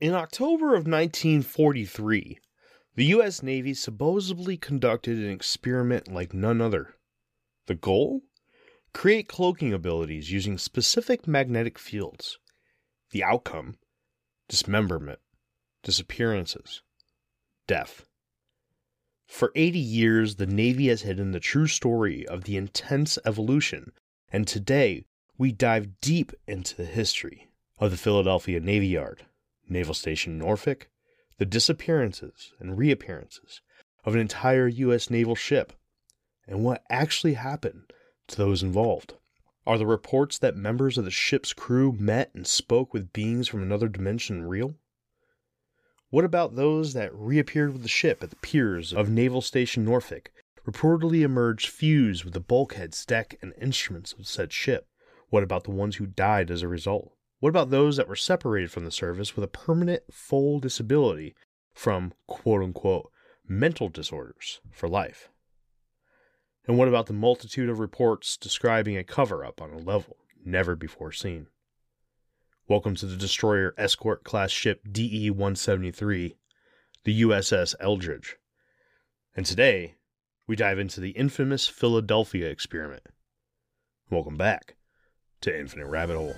In October of 1943, the U.S. Navy supposedly conducted an experiment like none other. The goal? Create cloaking abilities using specific magnetic fields. The outcome? Dismemberment, disappearances, death. For 80 years, the Navy has hidden the true story of the intense evolution, and today we dive deep into the history of the Philadelphia Navy Yard, Naval Station Norfolk, the disappearances and reappearances of an entire U.S. naval ship, and what actually happened to those involved. Are the reports that members of the ship's crew met and spoke with beings from another dimension real? What about those that reappeared with the ship at the piers of Naval Station Norfolk, reportedly emerged fused with the bulkheads, deck, and instruments of said ship? What about the ones who died as a result? What about those that were separated from the service with a permanent full disability from quote unquote mental disorders for life? And what about the multitude of reports describing a cover up on a level never before seen? Welcome to the destroyer escort class ship DE 173, the USS Eldridge. And today, we dive into the infamous Philadelphia experiment. Welcome back to Infinite Rabbit Hole.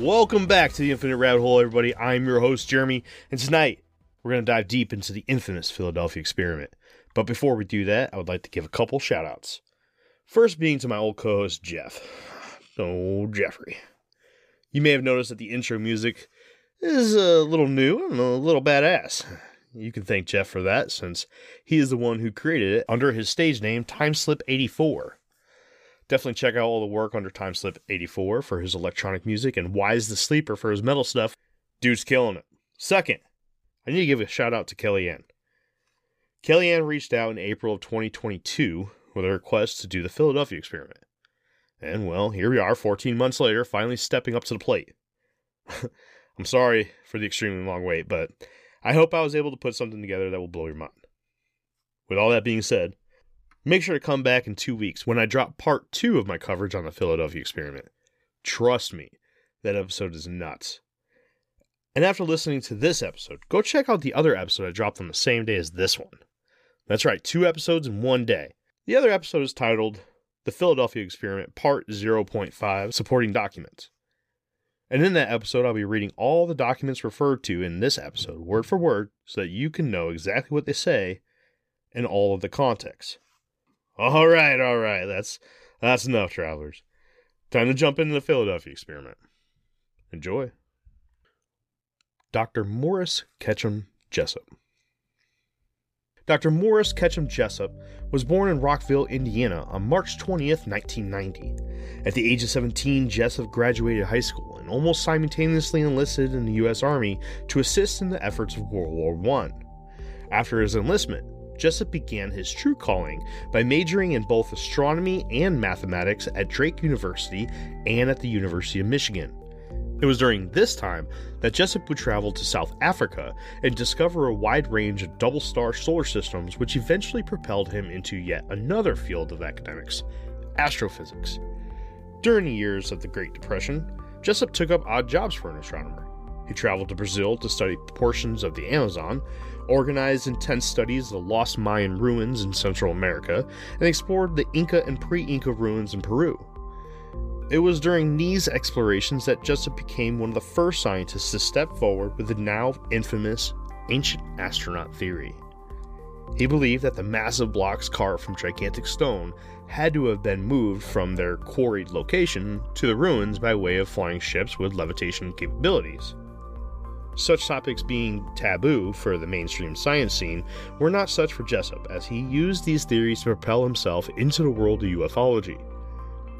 Welcome back to the Infinite Rabbit Hole, everybody. I'm your host, Jeremy, and tonight we're going to dive deep into the infamous Philadelphia experiment. But before we do that, I would like to give a couple shout outs. First being to my old co host, Jeff. Oh, Jeffrey. You may have noticed that the intro music is a little new and a little badass. You can thank Jeff for that since he is the one who created it under his stage name, Timeslip84. Definitely check out all the work under Timeslip84 for his electronic music and Wise the Sleeper for his metal stuff. Dude's killing it. Second, I need to give a shout out to Kellyanne. Kellyanne reached out in April of 2022 with a request to do the Philadelphia experiment. And well, here we are 14 months later, finally stepping up to the plate. I'm sorry for the extremely long wait, but I hope I was able to put something together that will blow your mind. With all that being said, Make sure to come back in two weeks when I drop part two of my coverage on the Philadelphia experiment. Trust me, that episode is nuts. And after listening to this episode, go check out the other episode I dropped on the same day as this one. That's right, two episodes in one day. The other episode is titled The Philadelphia Experiment, Part 0.5 Supporting Documents. And in that episode, I'll be reading all the documents referred to in this episode, word for word, so that you can know exactly what they say and all of the context. All right, all right. That's that's enough, travelers. Time to jump into the Philadelphia experiment. Enjoy. Dr. Morris Ketchum Jessup. Dr. Morris Ketchum Jessup was born in Rockville, Indiana on March 20th, 1990. At the age of 17, Jessup graduated high school and almost simultaneously enlisted in the U.S. Army to assist in the efforts of World War I. After his enlistment, Jessup began his true calling by majoring in both astronomy and mathematics at Drake University and at the University of Michigan. It was during this time that Jessup would travel to South Africa and discover a wide range of double star solar systems, which eventually propelled him into yet another field of academics astrophysics. During the years of the Great Depression, Jessup took up odd jobs for an astronomer. He traveled to Brazil to study portions of the Amazon, organized intense studies of the lost Mayan ruins in Central America, and explored the Inca and pre Inca ruins in Peru. It was during these explorations that Jessup became one of the first scientists to step forward with the now infamous ancient astronaut theory. He believed that the massive blocks carved from gigantic stone had to have been moved from their quarried location to the ruins by way of flying ships with levitation capabilities. Such topics being taboo for the mainstream science scene were not such for Jessup, as he used these theories to propel himself into the world of ufology,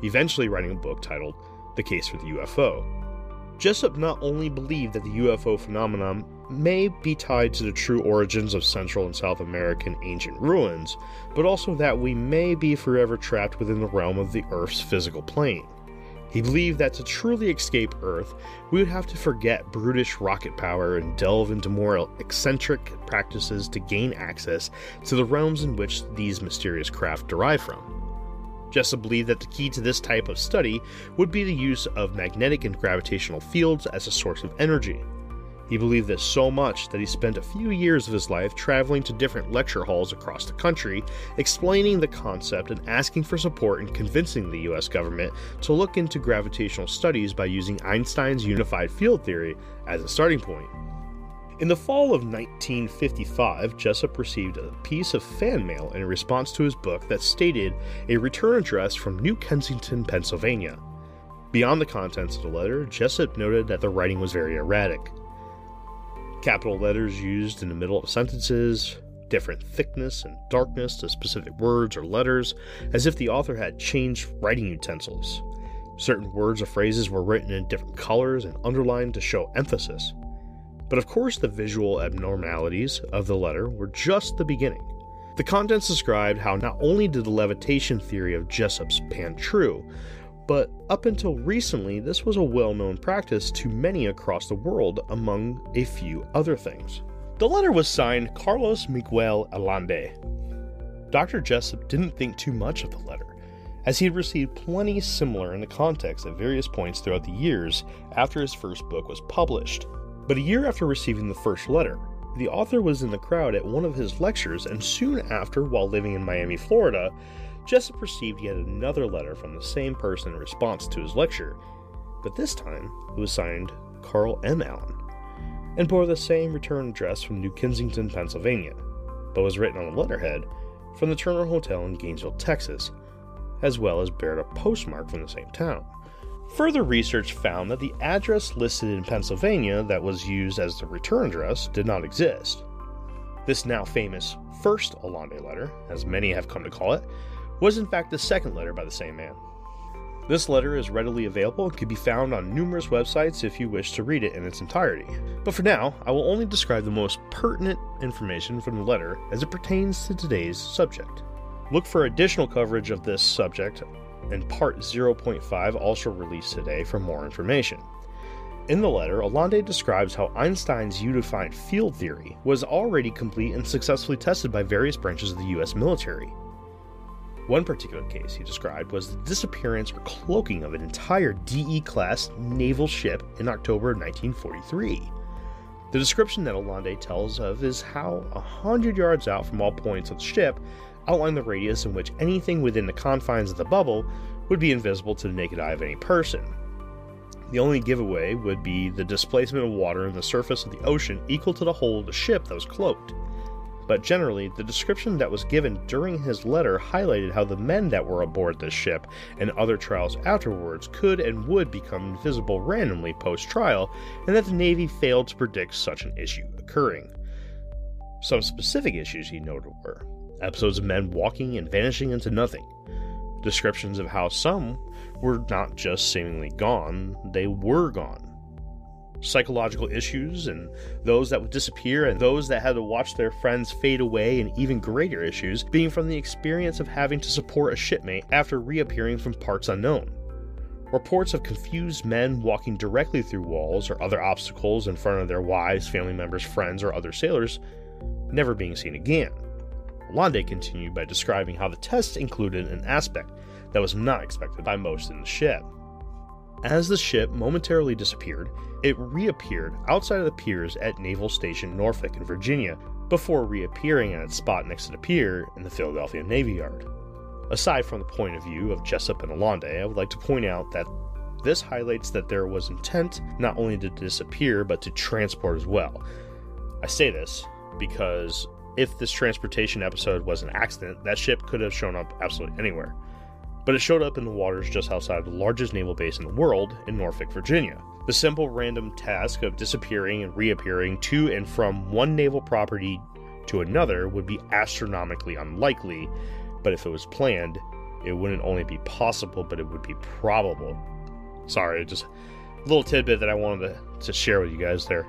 eventually writing a book titled The Case for the UFO. Jessup not only believed that the UFO phenomenon may be tied to the true origins of Central and South American ancient ruins, but also that we may be forever trapped within the realm of the Earth's physical plane. He believed that to truly escape Earth, we would have to forget brutish rocket power and delve into more eccentric practices to gain access to the realms in which these mysterious craft derive from. Jessup believed that the key to this type of study would be the use of magnetic and gravitational fields as a source of energy. He believed this so much that he spent a few years of his life traveling to different lecture halls across the country, explaining the concept and asking for support in convincing the US government to look into gravitational studies by using Einstein's unified field theory as a starting point. In the fall of 1955, Jessup received a piece of fan mail in response to his book that stated a return address from New Kensington, Pennsylvania. Beyond the contents of the letter, Jessup noted that the writing was very erratic. Capital letters used in the middle of sentences, different thickness and darkness to specific words or letters, as if the author had changed writing utensils. Certain words or phrases were written in different colors and underlined to show emphasis. But of course, the visual abnormalities of the letter were just the beginning. The contents described how not only did the levitation theory of Jessup's pan true, but up until recently, this was a well known practice to many across the world, among a few other things. The letter was signed Carlos Miguel Allende. Dr. Jessup didn't think too much of the letter, as he had received plenty similar in the context at various points throughout the years after his first book was published. But a year after receiving the first letter, the author was in the crowd at one of his lectures, and soon after, while living in Miami, Florida, Jessup received yet another letter from the same person in response to his lecture, but this time it was signed Carl M. Allen and bore the same return address from New Kensington, Pennsylvania, but was written on the letterhead from the Turner Hotel in Gainesville, Texas, as well as bared a postmark from the same town. Further research found that the address listed in Pennsylvania that was used as the return address did not exist. This now famous first Allende letter, as many have come to call it, was in fact the second letter by the same man. This letter is readily available and can be found on numerous websites if you wish to read it in its entirety. But for now, I will only describe the most pertinent information from the letter as it pertains to today's subject. Look for additional coverage of this subject in part 0.5, also released today, for more information. In the letter, Allende describes how Einstein's unified field theory was already complete and successfully tested by various branches of the US military. One particular case he described was the disappearance or cloaking of an entire DE class naval ship in October 1943. The description that Allende tells of is how, a hundred yards out from all points of the ship, outlined the radius in which anything within the confines of the bubble would be invisible to the naked eye of any person. The only giveaway would be the displacement of water in the surface of the ocean equal to the hull of the ship that was cloaked but generally, the description that was given during his letter highlighted how the men that were aboard this ship and other trials afterwards could and would become invisible randomly post trial, and that the Navy failed to predict such an issue occurring. Some specific issues he noted were episodes of men walking and vanishing into nothing, descriptions of how some were not just seemingly gone, they were gone psychological issues and those that would disappear and those that had to watch their friends fade away and even greater issues being from the experience of having to support a shipmate after reappearing from parts unknown. Reports of confused men walking directly through walls or other obstacles in front of their wives, family members, friends, or other sailors never being seen again. Allende continued by describing how the test included an aspect that was not expected by most in the ship. As the ship momentarily disappeared, it reappeared outside of the piers at Naval Station Norfolk in Virginia before reappearing at its spot next to the pier in the Philadelphia Navy Yard. Aside from the point of view of Jessup and Allende, I would like to point out that this highlights that there was intent not only to disappear but to transport as well. I say this because if this transportation episode was an accident, that ship could have shown up absolutely anywhere but it showed up in the waters just outside the largest naval base in the world in Norfolk, Virginia. The simple random task of disappearing and reappearing to and from one naval property to another would be astronomically unlikely, but if it was planned, it wouldn't only be possible, but it would be probable. Sorry, just a little tidbit that I wanted to, to share with you guys there.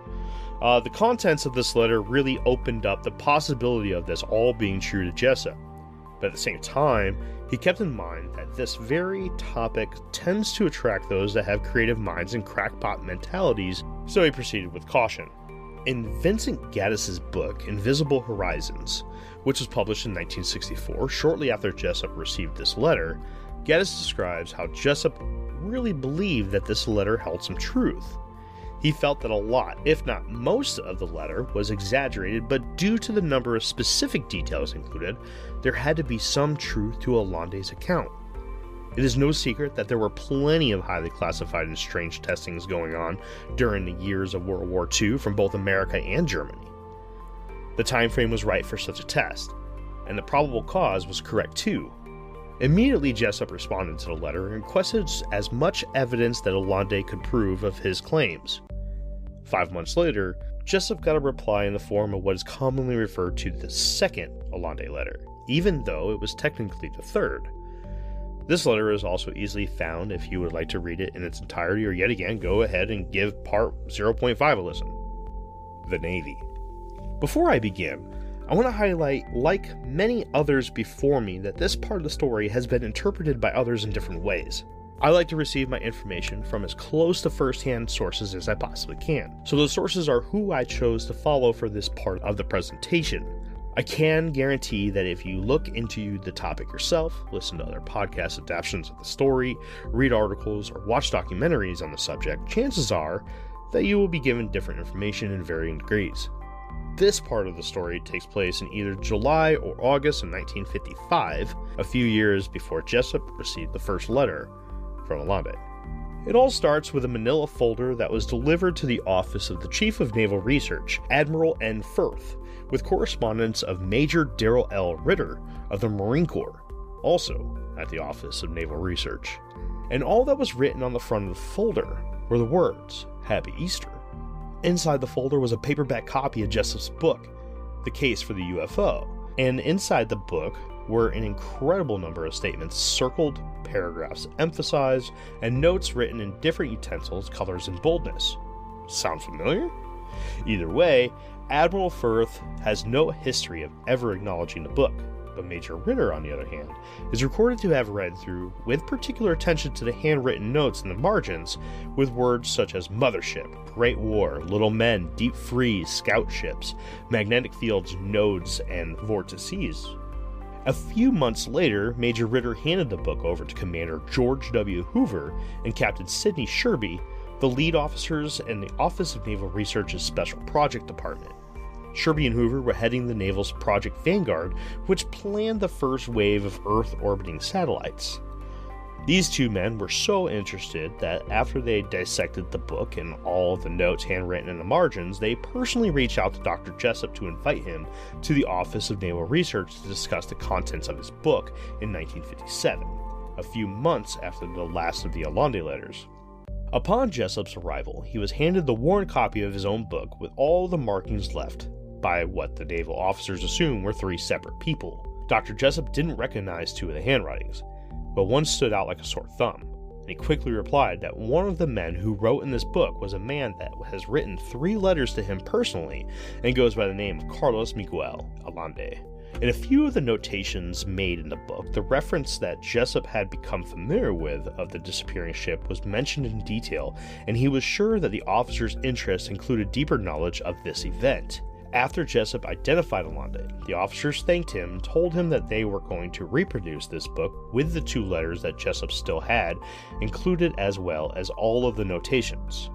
Uh, the contents of this letter really opened up the possibility of this all being true to Jessup. But at the same time, he kept in mind that this very topic tends to attract those that have creative minds and crackpot mentalities, so he proceeded with caution. In Vincent Gaddis's book, Invisible Horizons, which was published in 1964, shortly after Jessup received this letter, Gaddis describes how Jessup really believed that this letter held some truth. He felt that a lot, if not most, of the letter was exaggerated, but due to the number of specific details included, there had to be some truth to Allende's account. It is no secret that there were plenty of highly classified and strange testings going on during the years of World War II from both America and Germany. The time frame was right for such a test, and the probable cause was correct too. Immediately, Jessup responded to the letter and requested as much evidence that Allende could prove of his claims. Five months later, Jessup got a reply in the form of what is commonly referred to the second Allende letter, even though it was technically the third. This letter is also easily found if you would like to read it in its entirety, or yet again, go ahead and give part 0.5 a listen. The Navy. Before I begin, I want to highlight, like many others before me, that this part of the story has been interpreted by others in different ways. I like to receive my information from as close to first-hand sources as I possibly can. So those sources are who I chose to follow for this part of the presentation. I can guarantee that if you look into the topic yourself, listen to other podcast adaptations of the story, read articles, or watch documentaries on the subject, chances are that you will be given different information in varying degrees. This part of the story takes place in either July or August of 1955, a few years before Jessup received the first letter from Allende. It all starts with a manila folder that was delivered to the office of the Chief of Naval Research, Admiral N. Furth, with correspondence of Major Darrell L. Ritter of the Marine Corps, also at the Office of Naval Research. And all that was written on the front of the folder were the words, Happy Easter. Inside the folder was a paperback copy of Jessup's book, The Case for the UFO, and inside the book were an incredible number of statements circled, paragraphs emphasized, and notes written in different utensils, colors, and boldness. Sound familiar? Either way, Admiral Furth has no history of ever acknowledging the book, but Major Ritter, on the other hand, is recorded to have read through with particular attention to the handwritten notes in the margins, with words such as mothership, great war, little men, deep freeze, scout ships, magnetic fields, nodes, and vortices. A few months later, Major Ritter handed the book over to Commander George W. Hoover and Captain Sidney Sherby, the lead officers in the Office of Naval Research's Special Project Department. Sherby and Hoover were heading the Naval's Project Vanguard, which planned the first wave of Earth orbiting satellites. These two men were so interested that after they dissected the book and all of the notes handwritten in the margins, they personally reached out to Dr. Jessup to invite him to the Office of Naval Research to discuss the contents of his book in 1957, a few months after the last of the Allende letters. Upon Jessup's arrival, he was handed the worn copy of his own book with all the markings left by what the naval officers assumed were three separate people. Dr. Jessup didn't recognize two of the handwritings, but one stood out like a sore thumb, and he quickly replied that one of the men who wrote in this book was a man that has written three letters to him personally and goes by the name of Carlos Miguel Allende. In a few of the notations made in the book, the reference that Jessup had become familiar with of the disappearing ship was mentioned in detail, and he was sure that the officer's interest included deeper knowledge of this event. After Jessup identified Allende, the officers thanked him and told him that they were going to reproduce this book with the two letters that Jessup still had, included as well as all of the notations.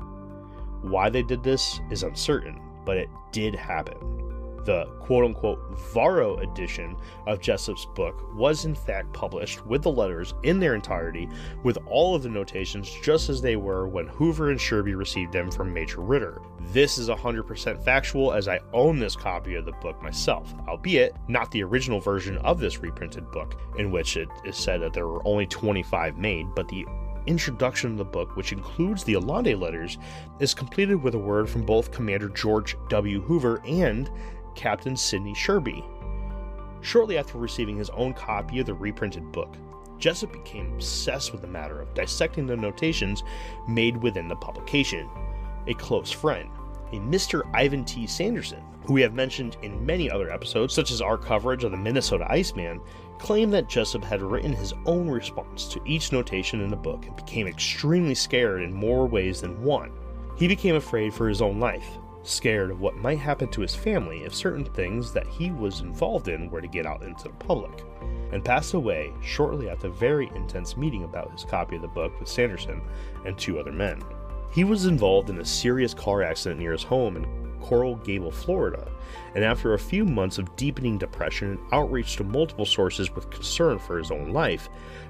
Why they did this is uncertain, but it did happen. The quote unquote Varo edition of Jessup's book was in fact published with the letters in their entirety, with all of the notations just as they were when Hoover and Sherby received them from Major Ritter. This is 100% factual as I own this copy of the book myself, albeit not the original version of this reprinted book, in which it is said that there were only 25 made, but the introduction of the book, which includes the Allende letters, is completed with a word from both Commander George W. Hoover and Captain Sidney Sherby. Shortly after receiving his own copy of the reprinted book, Jessup became obsessed with the matter of dissecting the notations made within the publication. A close friend, a Mr. Ivan T. Sanderson, who we have mentioned in many other episodes, such as our coverage of the Minnesota Iceman, claimed that Jessup had written his own response to each notation in the book and became extremely scared in more ways than one. He became afraid for his own life, scared of what might happen to his family if certain things that he was involved in were to get out into the public, and passed away shortly after a very intense meeting about his copy of the book with Sanderson and two other men. He was involved in a serious car accident near his home in Coral Gable, Florida, and after a few months of deepening depression and outreach to multiple sources with concern for his own life,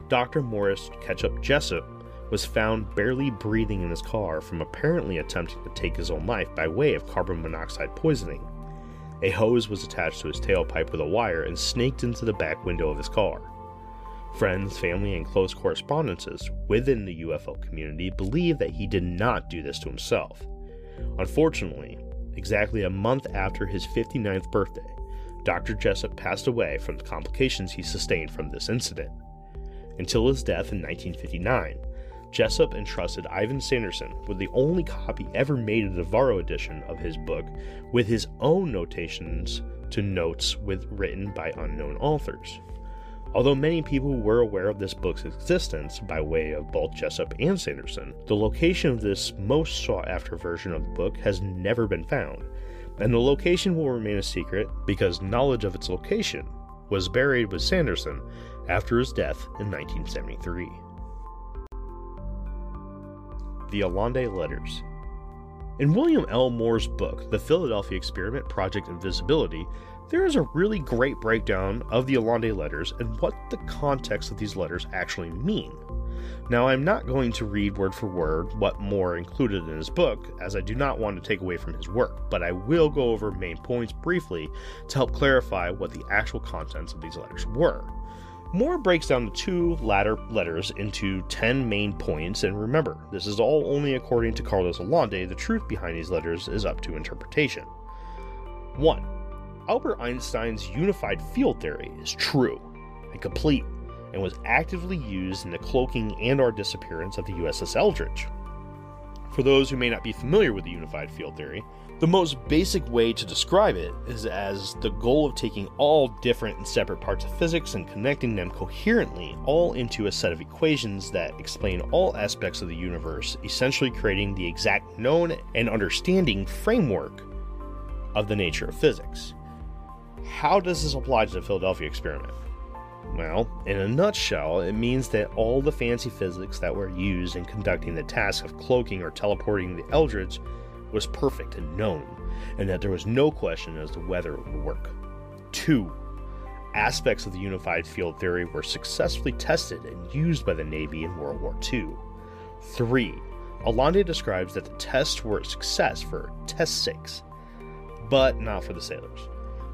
Dr. Morris Ketchum Jessup was found barely breathing in his car from apparently attempting to take his own life by way of carbon monoxide poisoning. A hose was attached to his tailpipe with a wire and snaked into the back window of his car. Friends, family, and close correspondences within the UFO community believe that he did not do this to himself. Unfortunately, exactly a month after his 59th birthday, Dr. Jessup passed away from the complications he sustained from this incident. Until his death in 1959, Jessup entrusted Ivan Sanderson with the only copy ever made of the Varo edition of his book with his own notations to notes with written by unknown authors. Although many people were aware of this book's existence by way of both Jessup and Sanderson, the location of this most sought after version of the book has never been found, and the location will remain a secret because knowledge of its location was buried with Sanderson after his death in 1973. The Allende Letters. In William L. Moore's book, The Philadelphia Experiment Project Invisibility, there is a really great breakdown of the Allende letters and what the context of these letters actually mean. Now, I'm not going to read word for word what Moore included in his book, as I do not want to take away from his work, but I will go over main points briefly to help clarify what the actual contents of these letters were. Moore breaks down the two latter letters into 10 main points, and remember, this is all only according to Carlos Allende, the truth behind these letters is up to interpretation. 1. Albert Einstein's unified field theory is true and complete and was actively used in the cloaking and or disappearance of the USS Eldridge. For those who may not be familiar with the unified field theory, the most basic way to describe it is as the goal of taking all different and separate parts of physics and connecting them coherently all into a set of equations that explain all aspects of the universe, essentially creating the exact known and understanding framework of the nature of physics. How does this apply to the Philadelphia experiment? Well, in a nutshell, it means that all the fancy physics that were used in conducting the task of cloaking or teleporting the Eldridge was perfect and known, and that there was no question as to whether it would work. 2. Aspects of the unified field theory were successfully tested and used by the Navy in World War II. 3. Allende describes that the tests were a success for test sakes, but not for the sailors.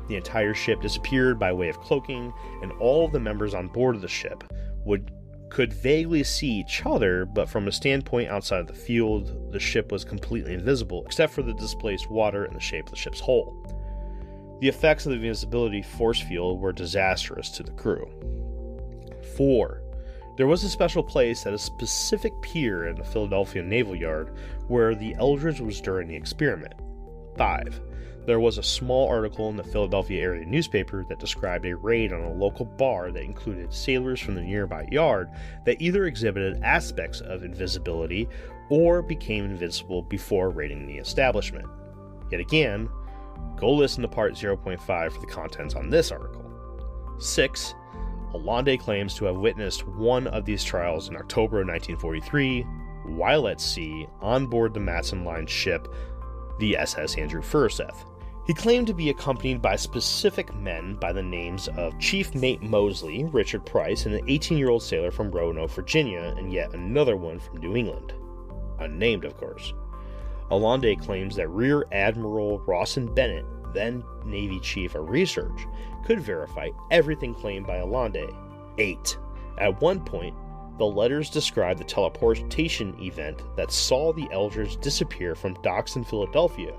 The entire ship disappeared by way of cloaking, and all of the members on board of the ship would could vaguely see each other, but from a standpoint outside of the field, the ship was completely invisible, except for the displaced water and the shape of the ship's hull. The effects of the invisibility force field were disastrous to the crew. 4. There was a special place at a specific pier in the Philadelphia Naval Yard where the Eldridge was during the experiment. 5 there was a small article in the Philadelphia area newspaper that described a raid on a local bar that included sailors from the nearby yard that either exhibited aspects of invisibility or became invisible before raiding the establishment. Yet again, go listen to part 0.5 for the contents on this article. 6. Allende claims to have witnessed one of these trials in October of 1943 while at sea on board the Matson Line ship, the SS Andrew Furuseth. He claimed to be accompanied by specific men by the names of Chief Mate Mosley, Richard Price, and an 18 year old sailor from Roanoke, Virginia, and yet another one from New England. Unnamed, of course. Allende claims that Rear Admiral Rawson Bennett, then Navy Chief of Research, could verify everything claimed by Allende. 8. At one point, the letters describe the teleportation event that saw the Eldridge disappear from docks in Philadelphia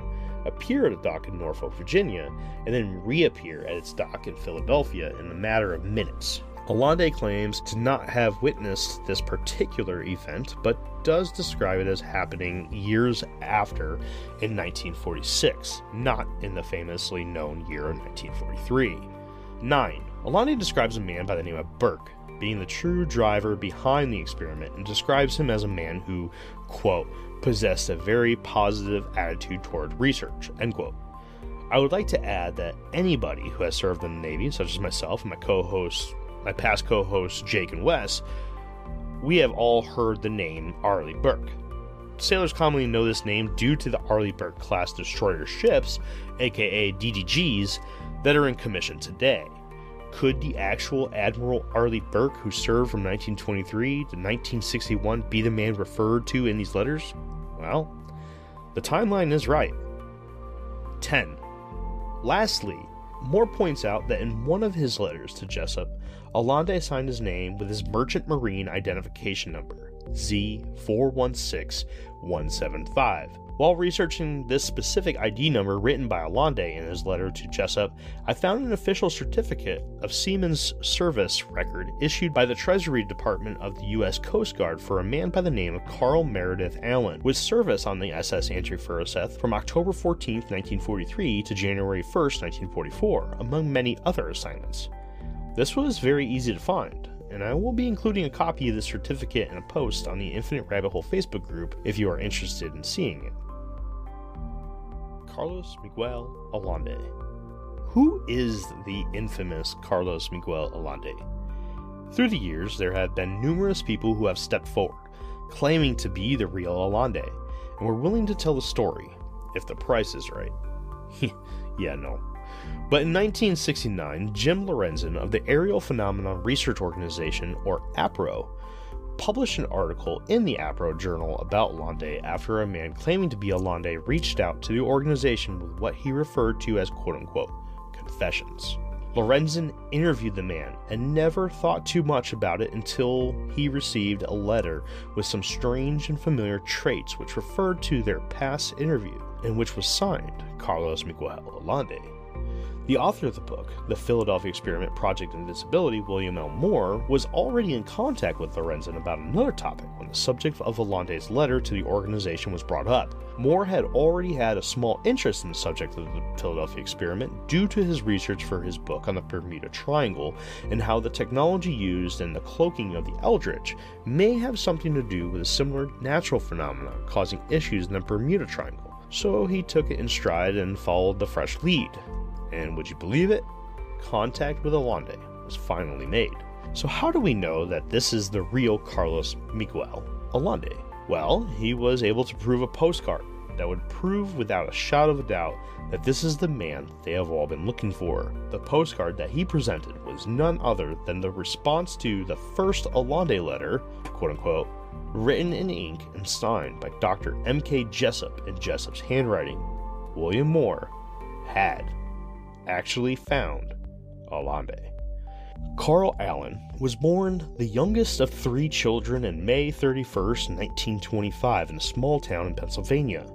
appear at a dock in Norfolk, Virginia, and then reappear at its dock in Philadelphia in a matter of minutes. Allende claims to not have witnessed this particular event, but does describe it as happening years after in 1946, not in the famously known year of 1943. 9. Allende describes a man by the name of Burke being the true driver behind the experiment and describes him as a man who, quote, possessed a very positive attitude toward research, end quote. I would like to add that anybody who has served in the Navy, such as myself and my co-hosts, my past co-hosts Jake and Wes, we have all heard the name Arleigh Burke. Sailors commonly know this name due to the Arleigh Burke class destroyer ships, aka DDGs, that are in commission today. Could the actual Admiral Arleigh Burke, who served from 1923 to 1961, be the man referred to in these letters? Well, the timeline is right. 10. Lastly, Moore points out that in one of his letters to Jessup, Allende signed his name with his Merchant Marine identification number, Z416175. While researching this specific ID number written by Allende in his letter to Jessup, I found an official certificate of Seaman's Service record issued by the Treasury Department of the U.S. Coast Guard for a man by the name of Carl Meredith Allen, with service on the SS Andrew Furuseth from October 14, 1943 to January 1, 1944, among many other assignments. This was very easy to find, and I will be including a copy of the certificate in a post on the Infinite Rabbit Hole Facebook group if you are interested in seeing it. Carlos Miguel Allende. Who is the infamous Carlos Miguel Allende? Through the years, there have been numerous people who have stepped forward, claiming to be the real Allende, and were willing to tell the story, if the price is right. yeah, no. But in 1969, Jim Lorenzen of the Aerial Phenomena Research Organization, or APRO, published an article in the APRO journal about Allende after a man claiming to be Allende reached out to the organization with what he referred to as quote unquote confessions. Lorenzen interviewed the man and never thought too much about it until he received a letter with some strange and familiar traits which referred to their past interview and which was signed Carlos Miguel Allende. The author of the book, The Philadelphia Experiment Project Invisibility, William L. Moore, was already in contact with Lorenzen about another topic when the subject of Allende's letter to the organization was brought up. Moore had already had a small interest in the subject of the Philadelphia experiment due to his research for his book on the Bermuda Triangle and how the technology used in the cloaking of the Eldridge may have something to do with a similar natural phenomenon causing issues in the Bermuda Triangle. So he took it in stride and followed the fresh lead. And would you believe it? Contact with Allende was finally made. So, how do we know that this is the real Carlos Miguel Allende? Well, he was able to prove a postcard that would prove without a shadow of a doubt that this is the man they have all been looking for. The postcard that he presented was none other than the response to the first Allende letter, quote unquote, written in ink and signed by Dr. M.K. Jessup in Jessup's handwriting. William Moore had actually found Allende. Carl Allen was born the youngest of three children on May 31, 1925, in a small town in Pennsylvania.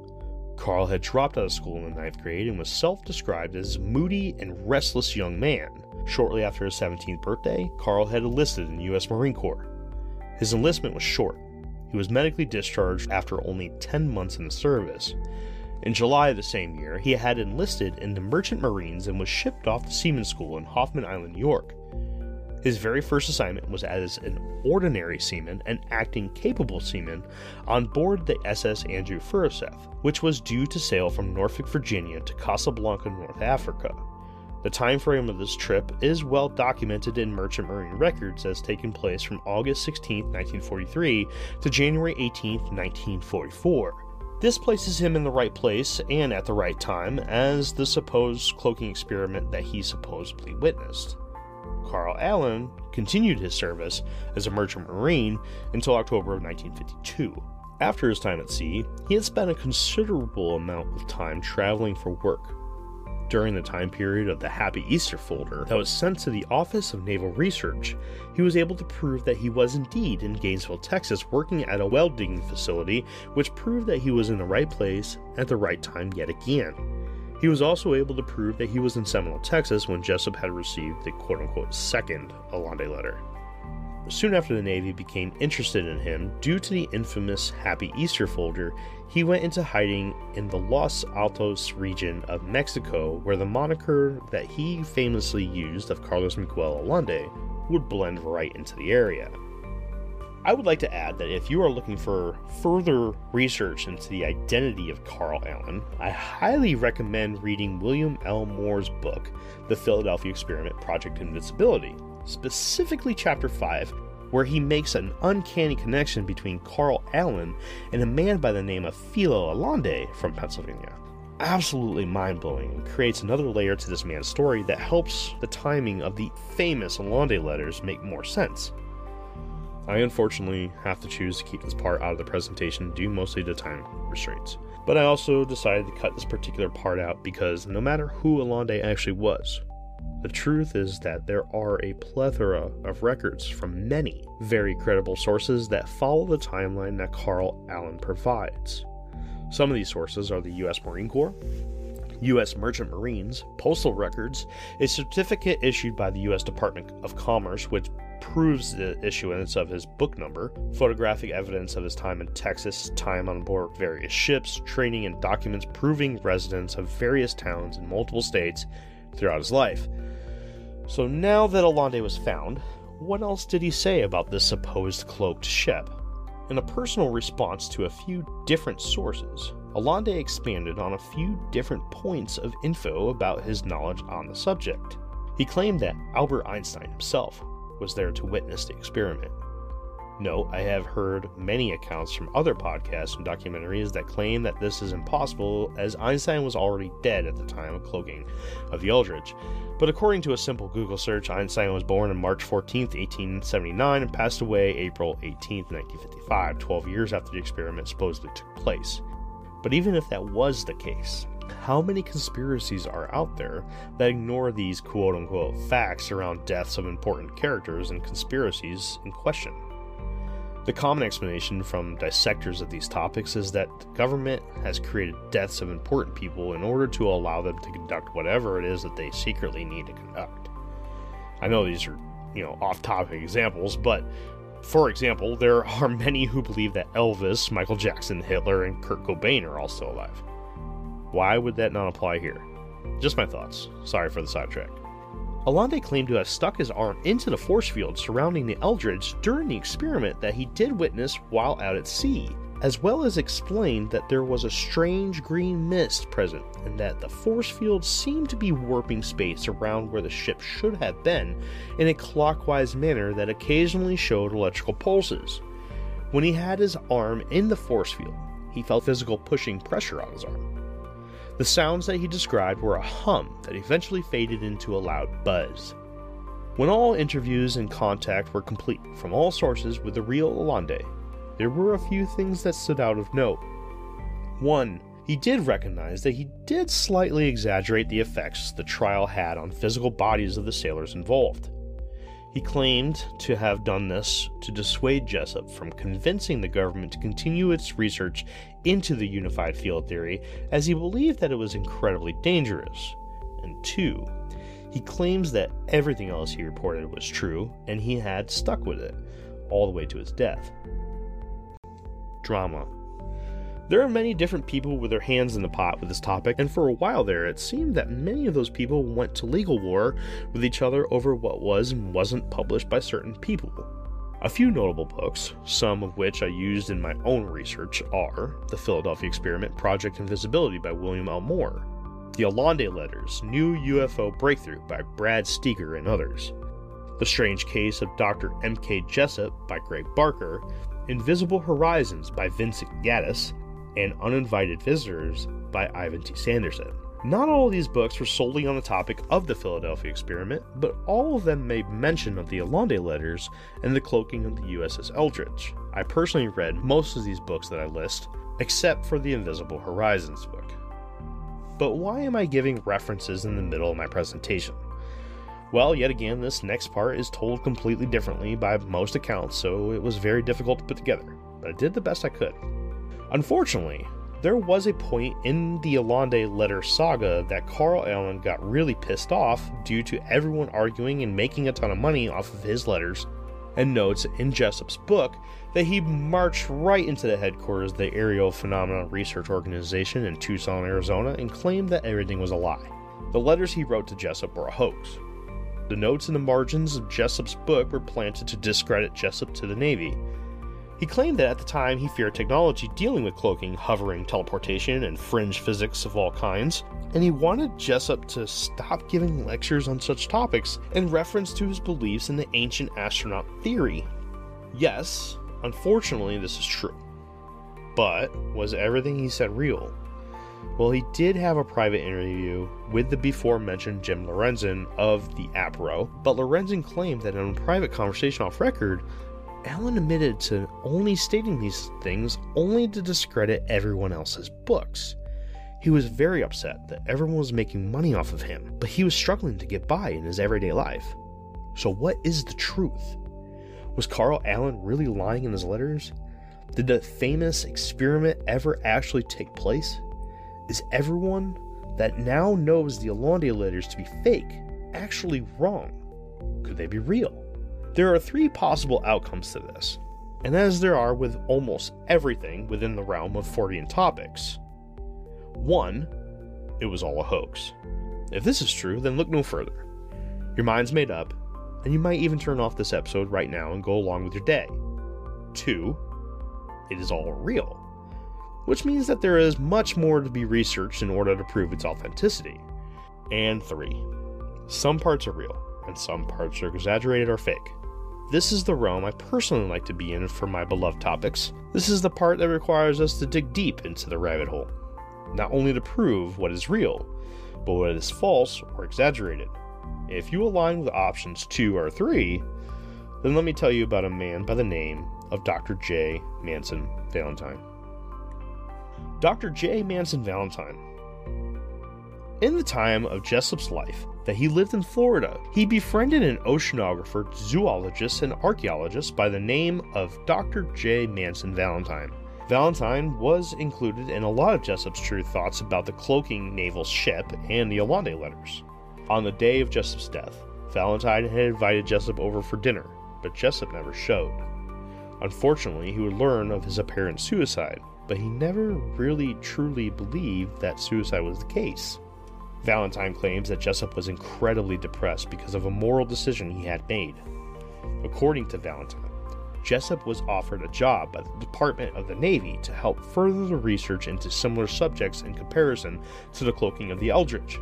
Carl had dropped out of school in the ninth grade and was self described as a moody and restless young man. Shortly after his 17th birthday, Carl had enlisted in the U.S. Marine Corps. His enlistment was short. He was medically discharged after only 10 months in the service. In July of the same year, he had enlisted in the Merchant Marines and was shipped off to Seaman School in Hoffman Island, New York. His very first assignment was as an ordinary seaman and acting capable seaman on board the SS Andrew Furuseth, which was due to sail from Norfolk, Virginia to Casablanca, North Africa. The time frame of this trip is well documented in Merchant Marine records as taking place from August 16, 1943 to January 18, 1944. This places him in the right place and at the right time as the supposed cloaking experiment that he supposedly witnessed. Carl Allen continued his service as a merchant marine until October of 1952. After his time at sea, he had spent a considerable amount of time traveling for work. During the time period of the Happy Easter folder that was sent to the Office of Naval Research, he was able to prove that he was indeed in Gainesville, Texas, working at a well digging facility, which proved that he was in the right place at the right time yet again. He was also able to prove that he was in Seminole, Texas when Jessup had received the quote unquote second Allende letter. Soon after the Navy became interested in him, due to the infamous Happy Easter folder, he went into hiding in the Los Altos region of Mexico, where the moniker that he famously used of Carlos Miguel Allende would blend right into the area. I would like to add that if you are looking for further research into the identity of Carl Allen, I highly recommend reading William L. Moore's book, The Philadelphia Experiment Project Invisibility, specifically Chapter 5, where he makes an uncanny connection between Carl Allen and a man by the name of Philo Allende from Pennsylvania. Absolutely mind blowing and creates another layer to this man's story that helps the timing of the famous Allende letters make more sense. I unfortunately have to choose to keep this part out of the presentation due mostly to time restraints. But I also decided to cut this particular part out because no matter who Allende actually was, the truth is that there are a plethora of records from many very credible sources that follow the timeline that Carl Allen provides. Some of these sources are the U.S. Marine Corps, U.S. Merchant Marines, postal records, a certificate issued by the U.S. Department of Commerce, which proves the issuance of his book number, photographic evidence of his time in Texas, time on board various ships, training and documents proving residence of various towns in multiple states throughout his life. So now that Allende was found, what else did he say about this supposed cloaked ship? In a personal response to a few different sources, Allende expanded on a few different points of info about his knowledge on the subject. He claimed that Albert Einstein himself was there to witness the experiment. Note, I have heard many accounts from other podcasts and documentaries that claim that this is impossible as Einstein was already dead at the time of cloaking of the Eldridge. But according to a simple Google search, Einstein was born on March 14, 1879, and passed away April 18, 1955, 12 years after the experiment supposedly took place. But even if that was the case, how many conspiracies are out there that ignore these quote unquote facts around deaths of important characters and conspiracies in question? The common explanation from dissectors of these topics is that the government has created deaths of important people in order to allow them to conduct whatever it is that they secretly need to conduct. I know these are, you know, off topic examples, but for example, there are many who believe that Elvis, Michael Jackson, Hitler, and Kurt Cobain are all still alive. Why would that not apply here? Just my thoughts. Sorry for the sidetrack. Allende claimed to have stuck his arm into the force field surrounding the Eldridge during the experiment that he did witness while out at sea, as well as explained that there was a strange green mist present and that the force field seemed to be warping space around where the ship should have been in a clockwise manner that occasionally showed electrical pulses. When he had his arm in the force field, he felt physical pushing pressure on his arm. The sounds that he described were a hum that eventually faded into a loud buzz. When all interviews and contact were complete from all sources with the real Allende, there were a few things that stood out of note. One, he did recognize that he did slightly exaggerate the effects the trial had on physical bodies of the sailors involved. He claimed to have done this to dissuade Jessup from convincing the government to continue its research into the unified field theory, as he believed that it was incredibly dangerous. And two, he claims that everything else he reported was true, and he had stuck with it, all the way to his death. Drama. There are many different people with their hands in the pot with this topic, and for a while there, it seemed that many of those people went to legal war with each other over what was and wasn't published by certain people. A few notable books, some of which I used in my own research, are The Philadelphia Experiment Project Invisibility by William L. Moore, The Allende Letters New UFO Breakthrough by Brad Steiger and others, The Strange Case of Dr. M.K. Jessup by Gray Barker, Invisible Horizons by Vincent Gaddis, and Uninvited Visitors by Ivan T. Sanderson. Not all of these books were solely on the topic of the Philadelphia experiment, but all of them made mention of the Allende letters and the cloaking of the USS Eldridge. I personally read most of these books that I list, except for the Invisible Horizons book. But why am I giving references in the middle of my presentation? Well, yet again, this next part is told completely differently by most accounts, so it was very difficult to put together, but I did the best I could. Unfortunately, There was a point in the Allende letter saga that Carl Allen got really pissed off due to everyone arguing and making a ton of money off of his letters and notes in Jessup's book that he marched right into the headquarters of the Aerial Phenomena Research Organization in Tucson, Arizona, and claimed that everything was a lie. The letters he wrote to Jessup were a hoax. The notes in the margins of Jessup's book were planted to discredit Jessup to the Navy. He claimed that at the time he feared technology dealing with cloaking, hovering, teleportation, and fringe physics of all kinds, and he wanted Jessup to stop giving lectures on such topics in reference to his beliefs in the ancient astronaut theory. Yes, unfortunately, this is true. But was everything he said real? Well, he did have a private interview with the before mentioned Jim Lorenzen of the APRO, but Lorenzen claimed that in a private conversation off record, Allen admitted to only stating these things only to discredit everyone else's books. He was very upset that everyone was making money off of him, but he was struggling to get by in his everyday life. So, what is the truth? Was Carl Allen really lying in his letters? Did the famous experiment ever actually take place? Is everyone that now knows the Allende letters to be fake actually wrong? Could they be real? There are three possible outcomes to this, and as there are with almost everything within the realm of Fortean topics. One, it was all a hoax. If this is true, then look no further. Your mind's made up, and you might even turn off this episode right now and go along with your day. Two, it is all real, which means that there is much more to be researched in order to prove its authenticity. And three, some parts are real, and some parts are exaggerated or fake. This is the realm I personally like to be in for my beloved topics. This is the part that requires us to dig deep into the rabbit hole, not only to prove what is real, but what is false or exaggerated. If you align with options 2 or 3, then let me tell you about a man by the name of Dr. J. Manson Valentine. Dr. J. Manson Valentine. In the time of Jessup's life, that he lived in Florida, he befriended an oceanographer, zoologist, and archaeologist by the name of Dr. J. Manson Valentine. Valentine was included in a lot of Jessup's true thoughts about the cloaking naval ship and the Allende letters. On the day of Jessup's death, Valentine had invited Jessup over for dinner, but Jessup never showed. Unfortunately, he would learn of his apparent suicide, but he never really truly believed that suicide was the case. Valentine claims that Jessup was incredibly depressed because of a moral decision he had made. According to Valentine, Jessup was offered a job by the Department of the Navy to help further the research into similar subjects in comparison to the cloaking of the Eldridge.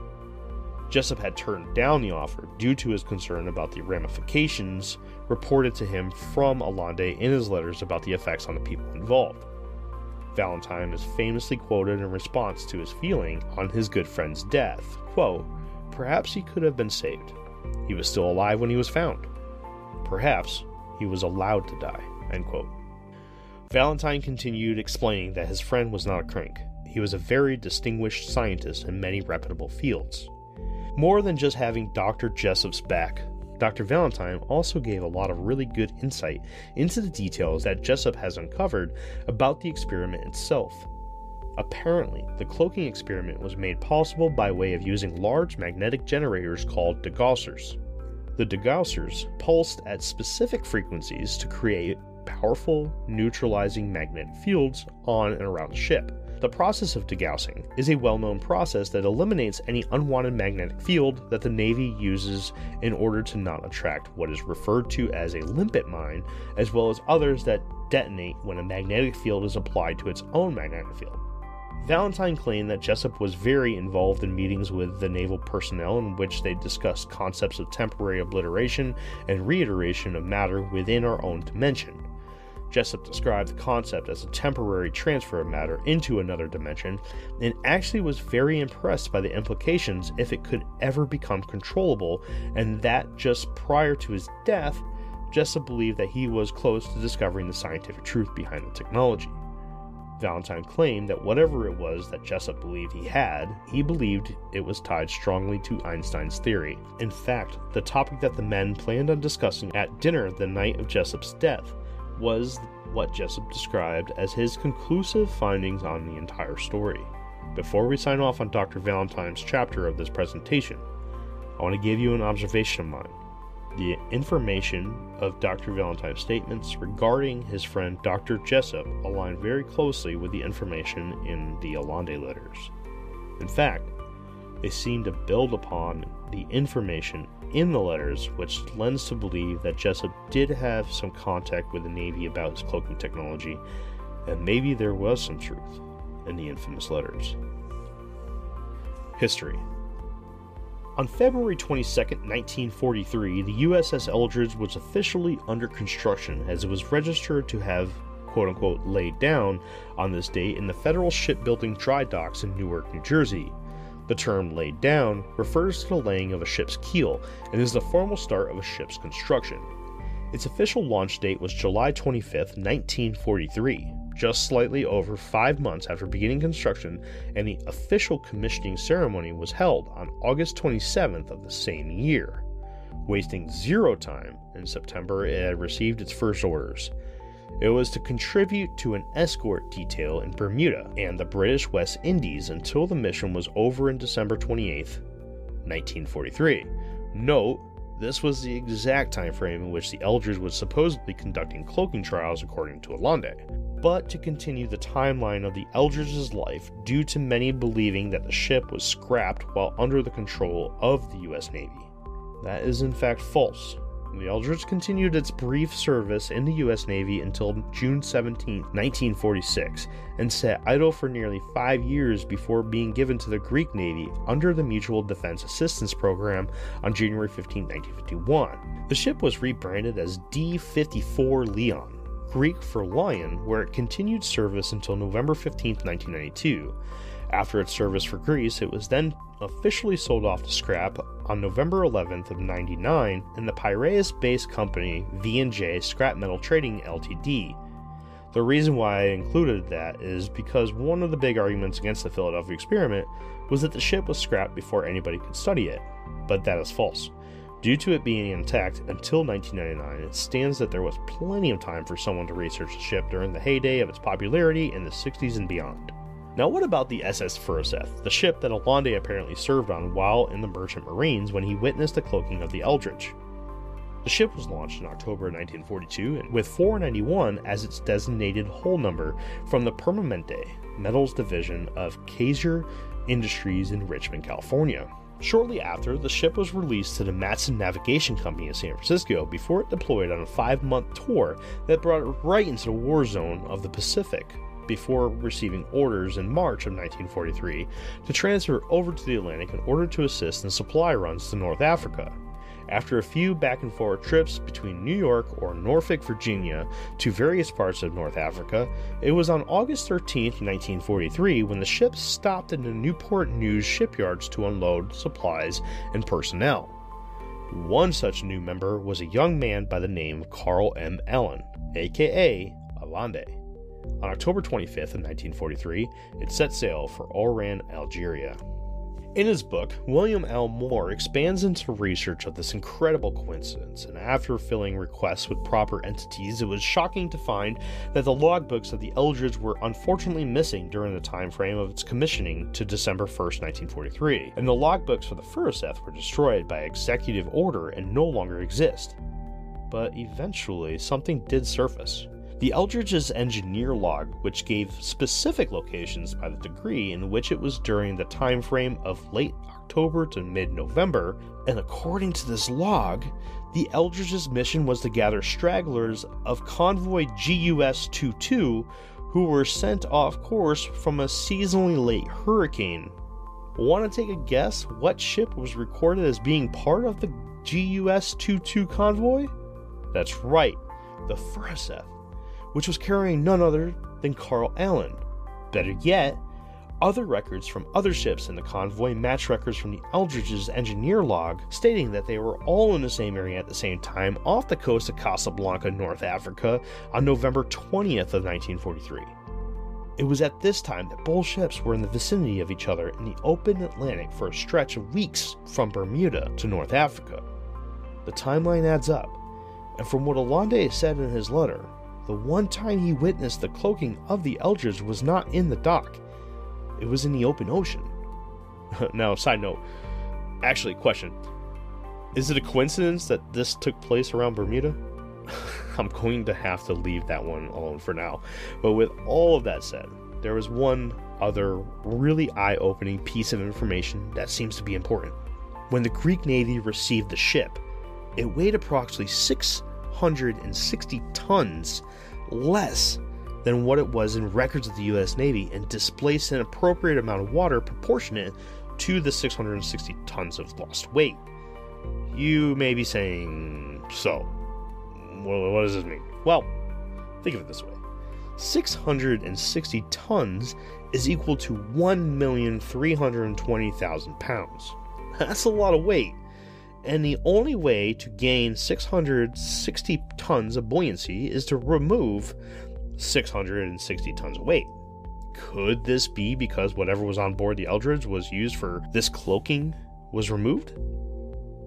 Jessup had turned down the offer due to his concern about the ramifications reported to him from Allende in his letters about the effects on the people involved. Valentine is famously quoted in response to his feeling on his good friend's death quote, Perhaps he could have been saved. He was still alive when he was found. Perhaps he was allowed to die. End quote. Valentine continued explaining that his friend was not a crank. He was a very distinguished scientist in many reputable fields. More than just having Dr. Jessup's back, Dr. Valentine also gave a lot of really good insight into the details that Jessup has uncovered about the experiment itself. Apparently, the cloaking experiment was made possible by way of using large magnetic generators called degaussers. The degaussers pulsed at specific frequencies to create powerful, neutralizing magnetic fields on and around the ship. The process of degaussing is a well known process that eliminates any unwanted magnetic field that the Navy uses in order to not attract what is referred to as a limpet mine, as well as others that detonate when a magnetic field is applied to its own magnetic field. Valentine claimed that Jessup was very involved in meetings with the naval personnel in which they discussed concepts of temporary obliteration and reiteration of matter within our own dimension. Jessup described the concept as a temporary transfer of matter into another dimension, and actually was very impressed by the implications if it could ever become controllable, and that just prior to his death, Jessup believed that he was close to discovering the scientific truth behind the technology. Valentine claimed that whatever it was that Jessup believed he had, he believed it was tied strongly to Einstein's theory. In fact, the topic that the men planned on discussing at dinner the night of Jessup's death was what Jessup described as his conclusive findings on the entire story. Before we sign off on Dr. Valentine's chapter of this presentation, I want to give you an observation of mine. The information of Dr. Valentine's statements regarding his friend Dr. Jessup align very closely with the information in the Allende letters. In fact, they seem to build upon the information in the letters, which lends to believe that Jessup did have some contact with the Navy about his cloaking technology, and maybe there was some truth in the infamous letters. History On February 22, 1943, the USS Eldridge was officially under construction as it was registered to have quote unquote laid down on this date in the Federal Shipbuilding Dry Docks in Newark, New Jersey. The term laid down refers to the laying of a ship's keel and is the formal start of a ship's construction. Its official launch date was July 25, 1943, just slightly over five months after beginning construction, and the official commissioning ceremony was held on August 27th of the same year. Wasting zero time, in September it had received its first orders. It was to contribute to an escort detail in Bermuda and the British West Indies until the mission was over in December 28, 1943. Note, this was the exact time frame in which the Eldridge was supposedly conducting cloaking trials according to Allende. But to continue the timeline of the Eldridge's life due to many believing that the ship was scrapped while under the control of the US Navy. That is in fact false. The Eldridge continued its brief service in the U.S. Navy until June 17, 1946, and sat idle for nearly five years before being given to the Greek Navy under the Mutual Defense Assistance Program on January 15, 1951. The ship was rebranded as D 54 Leon, Greek for lion, where it continued service until November 15, 1992. After its service for Greece, it was then officially sold off to scrap on November 11th of 99 in the Piraeus-based company V&J Scrap Metal Trading Ltd. The reason why I included that is because one of the big arguments against the Philadelphia experiment was that the ship was scrapped before anybody could study it, but that is false. Due to it being intact until 1999, it stands that there was plenty of time for someone to research the ship during the heyday of its popularity in the 60s and beyond. Now, what about the SS Furuseth, the ship that Allende apparently served on while in the Merchant Marines when he witnessed the cloaking of the Eldridge? The ship was launched in October 1942 with 491 as its designated hull number from the Permanente Metals Division of Kaiser Industries in Richmond, California. Shortly after, the ship was released to the Matson Navigation Company in San Francisco before it deployed on a five month tour that brought it right into the war zone of the Pacific before receiving orders in March of 1943 to transfer over to the Atlantic in order to assist in supply runs to North Africa. After a few back and forth trips between New York or Norfolk, Virginia, to various parts of North Africa, it was on August 13, 1943, when the ship stopped in the Newport News shipyards to unload supplies and personnel. One such new member was a young man by the name of Carl M. Allen, aka Allende. On October 25th of 1943, it set sail for Oran, Algeria. In his book, William L. Moore expands into research of this incredible coincidence, and after filling requests with proper entities, it was shocking to find that the logbooks of the Eldridge were unfortunately missing during the time frame of its commissioning to December 1st, 1943, and the logbooks for the Furuseth were destroyed by executive order and no longer exist. But eventually, something did surface. The Eldridge's engineer log, which gave specific locations by the degree in which it was during the time frame of late October to mid-November, and according to this log, the Eldridge's mission was to gather stragglers of convoy GUS-22 who were sent off course from a seasonally late hurricane. Want to take a guess what ship was recorded as being part of the GUS-22 convoy? That's right, the Furuseth which was carrying none other than Carl Allen. Better yet, other records from other ships in the convoy match records from the Eldridge's engineer log stating that they were all in the same area at the same time off the coast of Casablanca, North Africa on November 20th of 1943. It was at this time that both ships were in the vicinity of each other in the open Atlantic for a stretch of weeks from Bermuda to North Africa. The timeline adds up, and from what Allende said in his letter, the one time he witnessed the cloaking of the Eldridge was not in the dock, it was in the open ocean. now, side note, actually, question Is it a coincidence that this took place around Bermuda? I'm going to have to leave that one alone for now. But with all of that said, there was one other really eye opening piece of information that seems to be important. When the Greek Navy received the ship, it weighed approximately 660 tons less than what it was in records of the US Navy and displaced an appropriate amount of water proportionate to the 660 tons of lost weight. You may be saying, so, what does this mean? Well, think of it this way 660 tons is equal to 1,320,000 pounds. That's a lot of weight. And the only way to gain 660 tons of buoyancy is to remove 660 tons of weight. Could this be because whatever was on board the Eldridge was used for this cloaking was removed?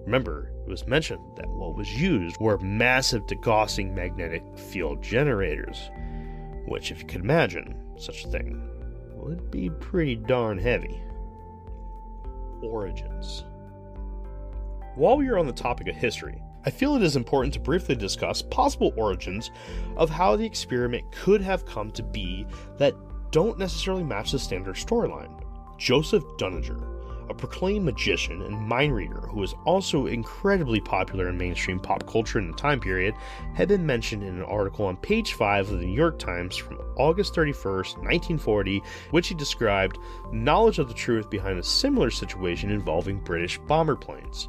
Remember, it was mentioned that what was used were massive degaussing magnetic field generators, which, if you could imagine such a thing, would be pretty darn heavy. Origins. While we are on the topic of history, I feel it is important to briefly discuss possible origins of how the experiment could have come to be that don't necessarily match the standard storyline. Joseph Dunninger, a proclaimed magician and mind reader who was also incredibly popular in mainstream pop culture in the time period, had been mentioned in an article on page 5 of the New York Times from August 31st, 1940, which he described knowledge of the truth behind a similar situation involving British bomber planes.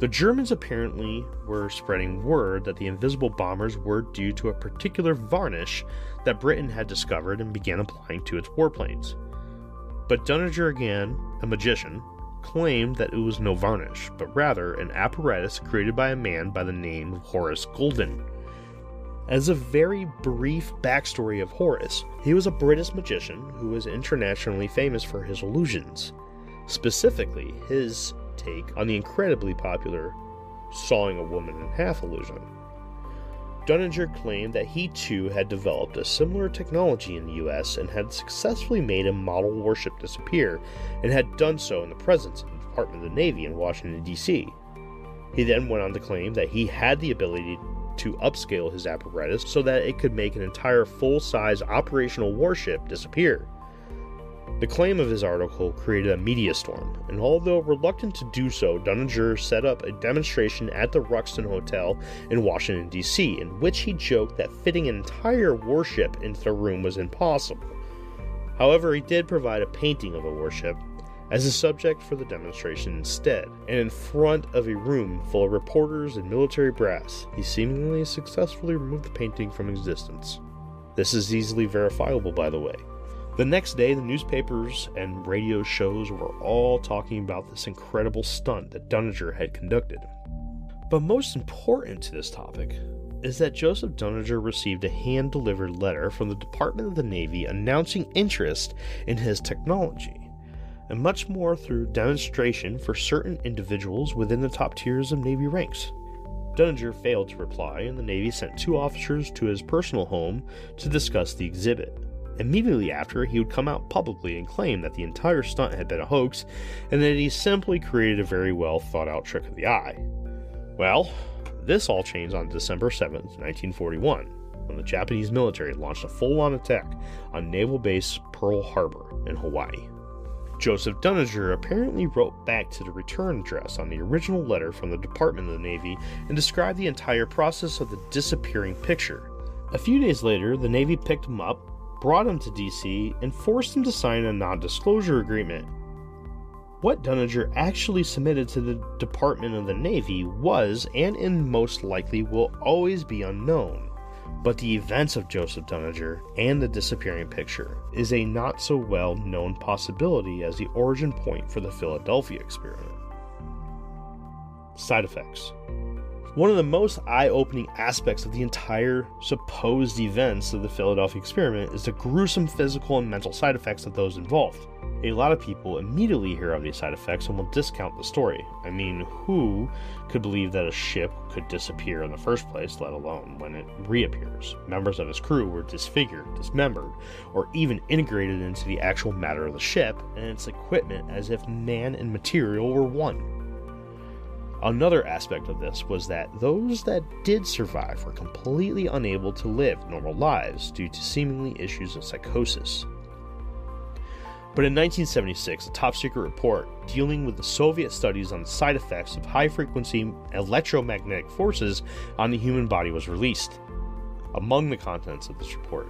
The Germans apparently were spreading word that the invisible bombers were due to a particular varnish that Britain had discovered and began applying to its warplanes. But Dunninger, again, a magician, claimed that it was no varnish, but rather an apparatus created by a man by the name of Horace Goldin. As a very brief backstory of Horace, he was a British magician who was internationally famous for his illusions. Specifically, his take on the incredibly popular sawing a woman in half illusion. Dunninger claimed that he too had developed a similar technology in the US and had successfully made a model warship disappear, and had done so in the presence of the Department of the Navy in Washington, D.C. He then went on to claim that he had the ability to upscale his apparatus so that it could make an entire full size operational warship disappear. The claim of his article created a media storm, and although reluctant to do so, Dunninger set up a demonstration at the Ruxton Hotel in Washington, D.C., in which he joked that fitting an entire warship into the room was impossible. However, he did provide a painting of a warship as a subject for the demonstration instead, and in front of a room full of reporters and military brass, he seemingly successfully removed the painting from existence. This is easily verifiable, by the way. The next day, the newspapers and radio shows were all talking about this incredible stunt that Dunninger had conducted. But most important to this topic is that Joseph Dunninger received a hand delivered letter from the Department of the Navy announcing interest in his technology, and much more through demonstration for certain individuals within the top tiers of Navy ranks. Dunninger failed to reply, and the Navy sent two officers to his personal home to discuss the exhibit. Immediately after, he would come out publicly and claim that the entire stunt had been a hoax and that he simply created a very well thought out trick of the eye. Well, this all changed on December 7th, 1941, when the Japanese military launched a full on attack on Naval Base Pearl Harbor in Hawaii. Joseph Dunninger apparently wrote back to the return address on the original letter from the Department of the Navy and described the entire process of the disappearing picture. A few days later, the Navy picked him up brought him to DC, and forced him to sign a non disclosure agreement. What Dunninger actually submitted to the Department of the Navy was, and in most likely will always be unknown. But the events of Joseph Dunninger and the disappearing picture is a not so well known possibility as the origin point for the Philadelphia experiment. Side effects One of the most eye opening aspects of the entire supposed events of the Philadelphia experiment is the gruesome physical and mental side effects of those involved. A lot of people immediately hear of these side effects and will discount the story. I mean, who could believe that a ship could disappear in the first place, let alone when it reappears? Members of its crew were disfigured, dismembered, or even integrated into the actual matter of the ship and its equipment as if man and material were one. Another aspect of this was that those that did survive were completely unable to live normal lives due to seemingly issues of psychosis. But in 1976, a top secret report dealing with the Soviet studies on the side effects of high frequency electromagnetic forces on the human body was released. Among the contents of this report,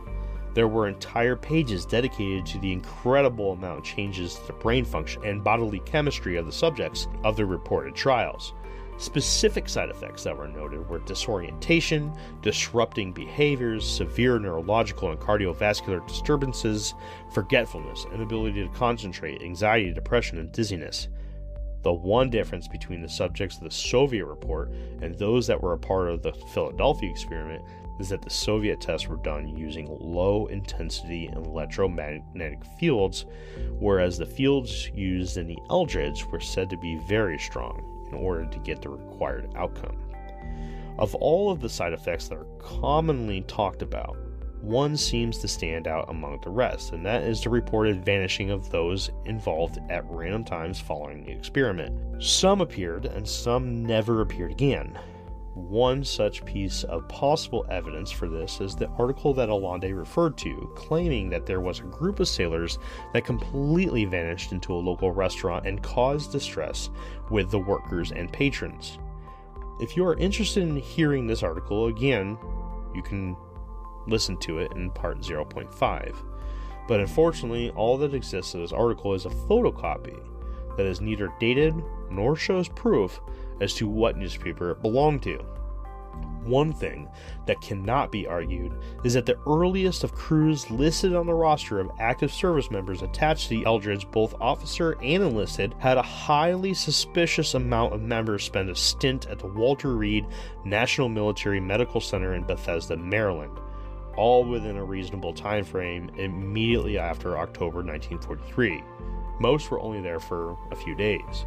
there were entire pages dedicated to the incredible amount of changes to the brain function and bodily chemistry of the subjects of the reported trials. Specific side effects that were noted were disorientation, disrupting behaviors, severe neurological and cardiovascular disturbances, forgetfulness, inability to concentrate, anxiety, depression, and dizziness. The one difference between the subjects of the Soviet report and those that were a part of the Philadelphia experiment is that the Soviet tests were done using low intensity electromagnetic fields, whereas the fields used in the Eldridge were said to be very strong in order to get the required outcome. Of all of the side effects that are commonly talked about, one seems to stand out among the rest, and that is the reported vanishing of those involved at random times following the experiment. Some appeared, and some never appeared again. One such piece of possible evidence for this is the article that Allende referred to, claiming that there was a group of sailors that completely vanished into a local restaurant and caused distress with the workers and patrons. If you are interested in hearing this article again, you can listen to it in part 0.5. But unfortunately, all that exists in this article is a photocopy that is neither dated nor shows proof as to what newspaper it belonged to. One thing that cannot be argued is that the earliest of crews listed on the roster of active service members attached to the Eldridge, both officer and enlisted, had a highly suspicious amount of members spend a stint at the Walter Reed National Military Medical Center in Bethesda, Maryland, all within a reasonable time frame immediately after October 1943. Most were only there for a few days.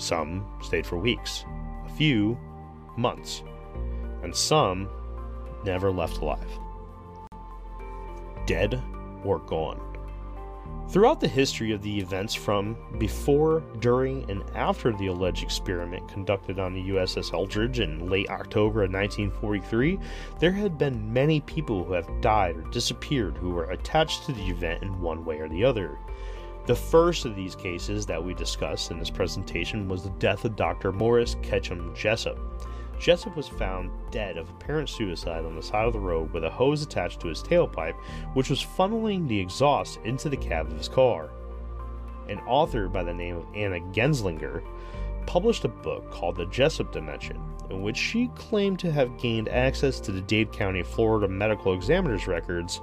Some stayed for weeks, a few months, and some never left alive. Dead or gone. Throughout the history of the events from before, during, and after the alleged experiment conducted on the USS Eldridge in late October of 1943, there had been many people who have died or disappeared who were attached to the event in one way or the other. The first of these cases that we discussed in this presentation was the death of Dr. Morris Ketchum Jessup. Jessup was found dead of apparent suicide on the side of the road with a hose attached to his tailpipe, which was funneling the exhaust into the cab of his car. An author by the name of Anna Genslinger published a book called The Jessup Dimension, in which she claimed to have gained access to the Dade County, Florida medical examiner's records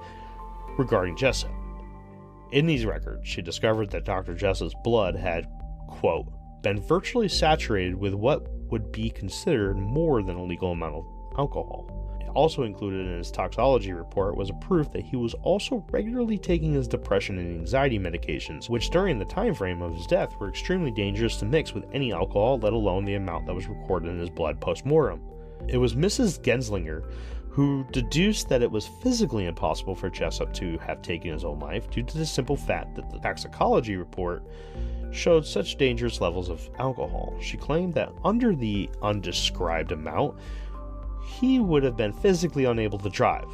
regarding Jessup. In these records, she discovered that Dr. Jessup's blood had, quote, been virtually saturated with what would be considered more than a legal amount of alcohol. Also included in his toxicology report was a proof that he was also regularly taking his depression and anxiety medications, which during the time frame of his death were extremely dangerous to mix with any alcohol, let alone the amount that was recorded in his blood post-mortem. It was Mrs. Genslinger who deduced that it was physically impossible for Jessup to have taken his own life due to the simple fact that the toxicology report showed such dangerous levels of alcohol. She claimed that under the undescribed amount, he would have been physically unable to drive,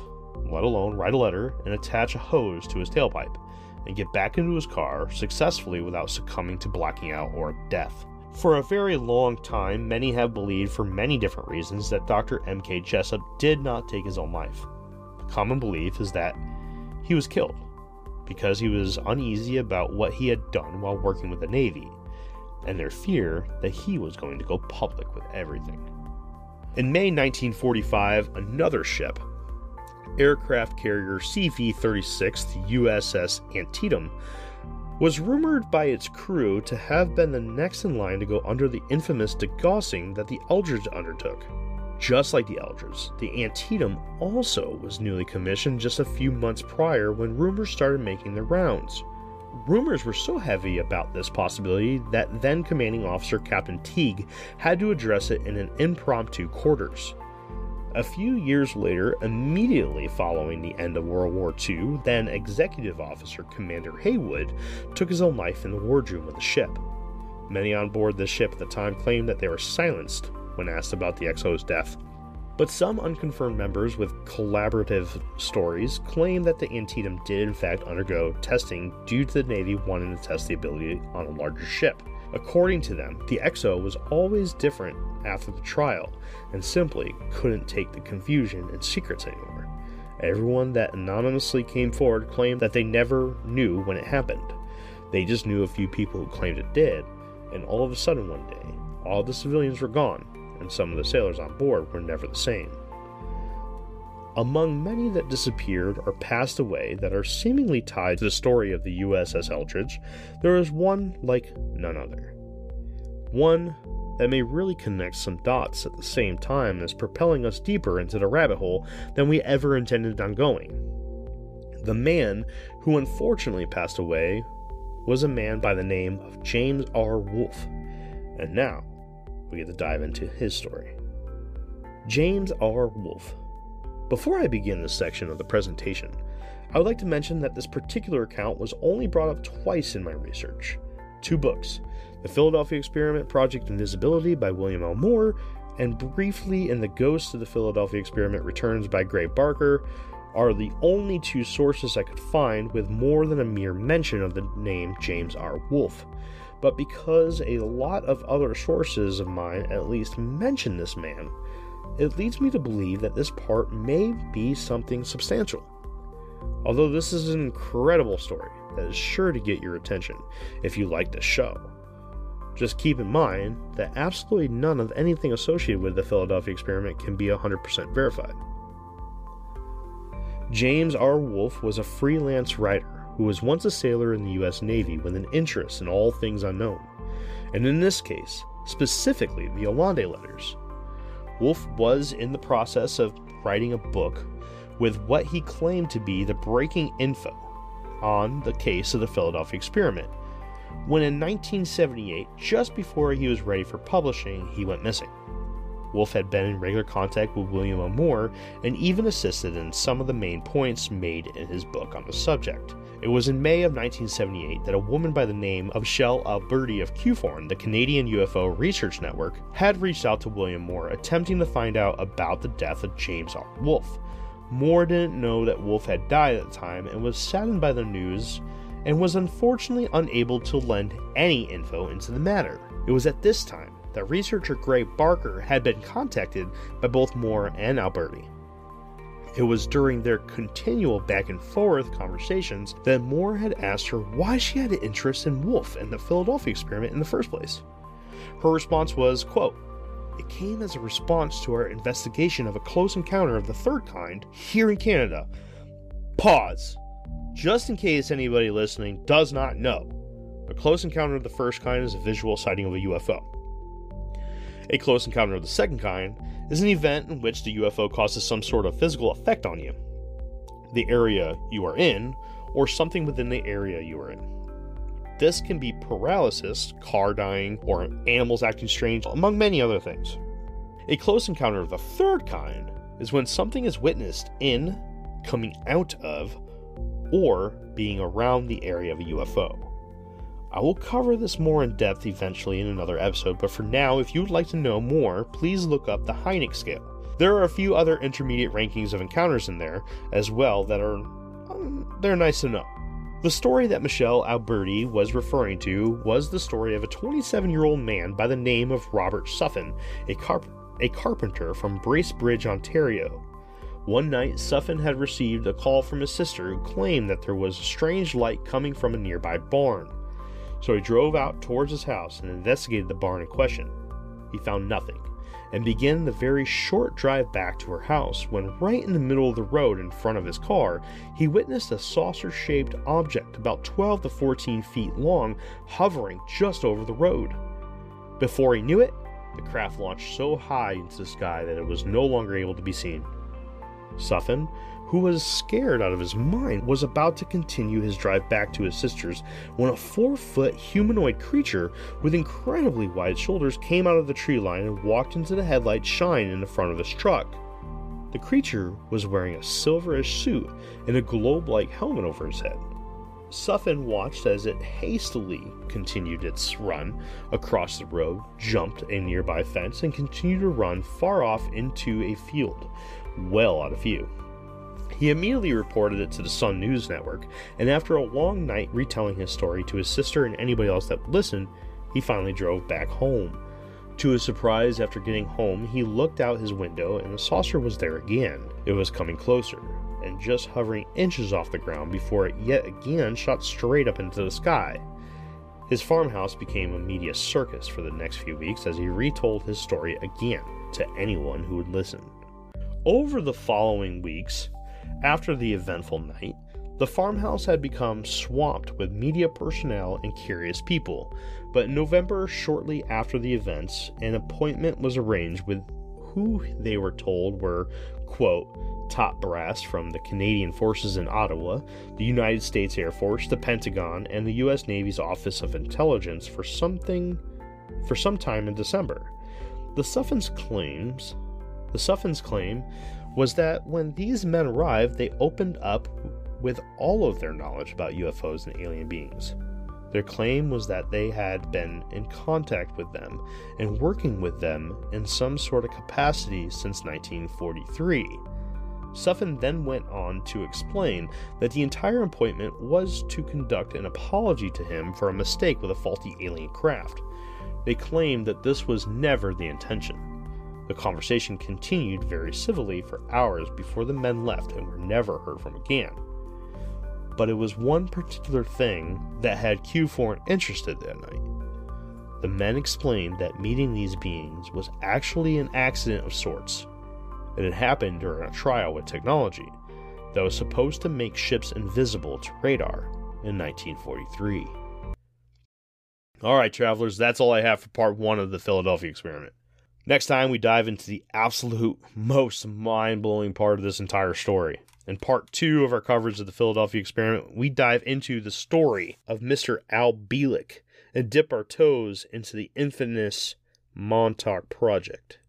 let alone write a letter and attach a hose to his tailpipe, and get back into his car successfully without succumbing to blacking out or death. For a very long time, many have believed, for many different reasons, that Dr. M.K. Jessup did not take his own life. The common belief is that he was killed because he was uneasy about what he had done while working with the Navy, and their fear that he was going to go public with everything. In May 1945, another ship, aircraft carrier CV 36, the USS Antietam, was rumored by its crew to have been the next in line to go under the infamous degaussing that the Eldridge undertook. Just like the Eldreds, the Antietam also was newly commissioned just a few months prior when rumors started making their rounds. Rumors were so heavy about this possibility that then commanding officer Captain Teague had to address it in an impromptu quarters. A few years later, immediately following the end of World War II, then Executive Officer Commander Haywood took his own life in the wardroom of the ship. Many on board the ship at the time claimed that they were silenced when asked about the XO's death. But some unconfirmed members with collaborative stories claim that the Antietam did in fact undergo testing due to the Navy wanting to test the ability on a larger ship. According to them, the XO was always different after the trial and simply couldn't take the confusion and secrets anymore. Everyone that anonymously came forward claimed that they never knew when it happened. They just knew a few people who claimed it did, and all of a sudden one day, all the civilians were gone, and some of the sailors on board were never the same. Among many that disappeared or passed away that are seemingly tied to the story of the USS Eldridge, there is one like none other. One that may really connect some dots at the same time as propelling us deeper into the rabbit hole than we ever intended on going. The man who unfortunately passed away was a man by the name of James R. Wolfe. And now, we get to dive into his story. James R. Wolfe. Before I begin this section of the presentation, I would like to mention that this particular account was only brought up twice in my research. Two books The Philadelphia Experiment Project Invisibility by William L. Moore, and briefly in The Ghost of the Philadelphia Experiment Returns by Gray Barker, are the only two sources I could find with more than a mere mention of the name James R. Wolfe but because a lot of other sources of mine at least mention this man, it leads me to believe that this part may be something substantial. Although this is an incredible story that is sure to get your attention if you like the show. Just keep in mind that absolutely none of anything associated with the Philadelphia experiment can be 100% verified. James R. Wolfe was a freelance writer who was once a sailor in the U.S. Navy with an interest in all things unknown, and in this case, specifically the Allende letters. Wolfe was in the process of writing a book with what he claimed to be the breaking info on the case of the Philadelphia experiment, when in 1978, just before he was ready for publishing, he went missing. Wolfe had been in regular contact with William O. Moore and even assisted in some of the main points made in his book on the subject. It was in May of 1978 that a woman by the name of Michelle Alberti of CUFORN, the Canadian UFO Research Network, had reached out to William Moore attempting to find out about the death of James R. Wolfe. Moore didn't know that Wolfe had died at the time and was saddened by the news and was unfortunately unable to lend any info into the matter. It was at this time that researcher Gray Barker had been contacted by both Moore and Alberti. It was during their continual back and forth conversations that Moore had asked her why she had an interest in Wolf and the Philadelphia experiment in the first place. Her response was, quote, it came as a response to our investigation of a close encounter of the third kind here in Canada. Pause. Just in case anybody listening does not know, a close encounter of the first kind is a visual sighting of a UFO. A close encounter of the second kind is an event in which the UFO causes some sort of physical effect on you, the area you are in, or something within the area you are in. This can be paralysis, car dying, or animals acting strange, among many other things. A close encounter of the third kind is when something is witnessed in, coming out of, or being around the area of a UFO. I will cover this more in depth eventually in another episode, but for now, if you would like to know more, please look up the Hynek scale. There are a few other intermediate rankings of encounters in there as well that are um, they're nice to know. The story that Michelle Alberti was referring to was the story of a 27-year-old man by the name of Robert Suffin, a, carp- a carpenter from Bracebridge, Ontario. One night, Suffin had received a call from his sister who claimed that there was a strange light coming from a nearby barn. So he drove out towards his house and investigated the barn in question. He found nothing and began the very short drive back to her house when, right in the middle of the road in front of his car, he witnessed a saucer shaped object about 12 to 14 feet long hovering just over the road. Before he knew it, the craft launched so high into the sky that it was no longer able to be seen. Suffin, who was scared out of his mind, was about to continue his drive back to his sisters when a four foot humanoid creature with incredibly wide shoulders came out of the tree line and walked into the headlight shine in the front of his truck. The creature was wearing a silverish suit and a globe like helmet over his head. Suffin watched as it hastily continued its run across the road, jumped a nearby fence, and continued to run far off into a field, well out of view. He immediately reported it to the Sun News Network, and after a long night retelling his story to his sister and anybody else that would listen, he finally drove back home. To his surprise, after getting home, he looked out his window and the saucer was there again. It was coming closer, and just hovering inches off the ground before it yet again shot straight up into the sky. His farmhouse became a media circus for the next few weeks as he retold his story again to anyone who would listen. Over the following weeks, after the eventful night, the farmhouse had become swamped with media personnel and curious people, but in November, shortly after the events, an appointment was arranged with who they were told were, quote, top brass from the Canadian Forces in Ottawa, the United States Air Force, the Pentagon, and the US Navy's Office of Intelligence for something for some time in December. The Suffins claims the Suffins claim was that when these men arrived, they opened up with all of their knowledge about UFOs and alien beings. Their claim was that they had been in contact with them and working with them in some sort of capacity since 1943. Suffin then went on to explain that the entire appointment was to conduct an apology to him for a mistake with a faulty alien craft. They claimed that this was never the intention. The conversation continued very civilly for hours before the men left and were never heard from again. But it was one particular thing that had CUFORN interested that night. The men explained that meeting these beings was actually an accident of sorts. It had happened during a trial with technology that was supposed to make ships invisible to radar in 1943. All right, travelers, that's all I have for part one of the Philadelphia experiment. Next time, we dive into the absolute most mind blowing part of this entire story. In part two of our coverage of the Philadelphia experiment, we dive into the story of Mr. Al Bielek and dip our toes into the infamous Montauk Project.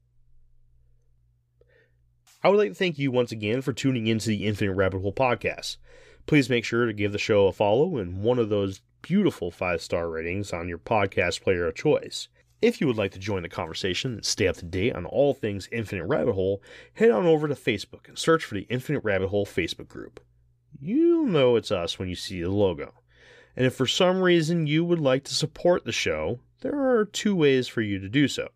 I would like to thank you once again for tuning into the Infinite Rabbit Hole podcast. Please make sure to give the show a follow and one of those beautiful five star ratings on your podcast player of choice. If you would like to join the conversation and stay up to date on all things Infinite Rabbit Hole, head on over to Facebook and search for the Infinite Rabbit Hole Facebook group. You'll know it's us when you see the logo. And if for some reason you would like to support the show, there are two ways for you to do so.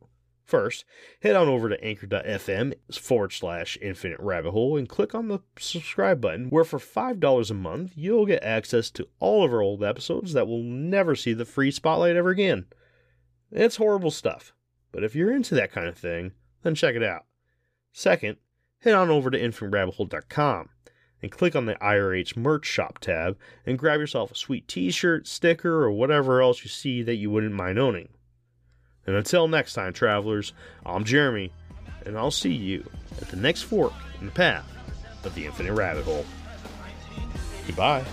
First, head on over to anchor.fm forward slash infinite rabbit hole and click on the subscribe button, where for $5 a month, you'll get access to all of our old episodes that will never see the free spotlight ever again. It's horrible stuff, but if you're into that kind of thing, then check it out. Second, head on over to infiniterabbithole.com and click on the IRH merch shop tab and grab yourself a sweet t shirt, sticker, or whatever else you see that you wouldn't mind owning. And until next time, travelers, I'm Jeremy, and I'll see you at the next fork in the path of the infinite rabbit hole. Goodbye.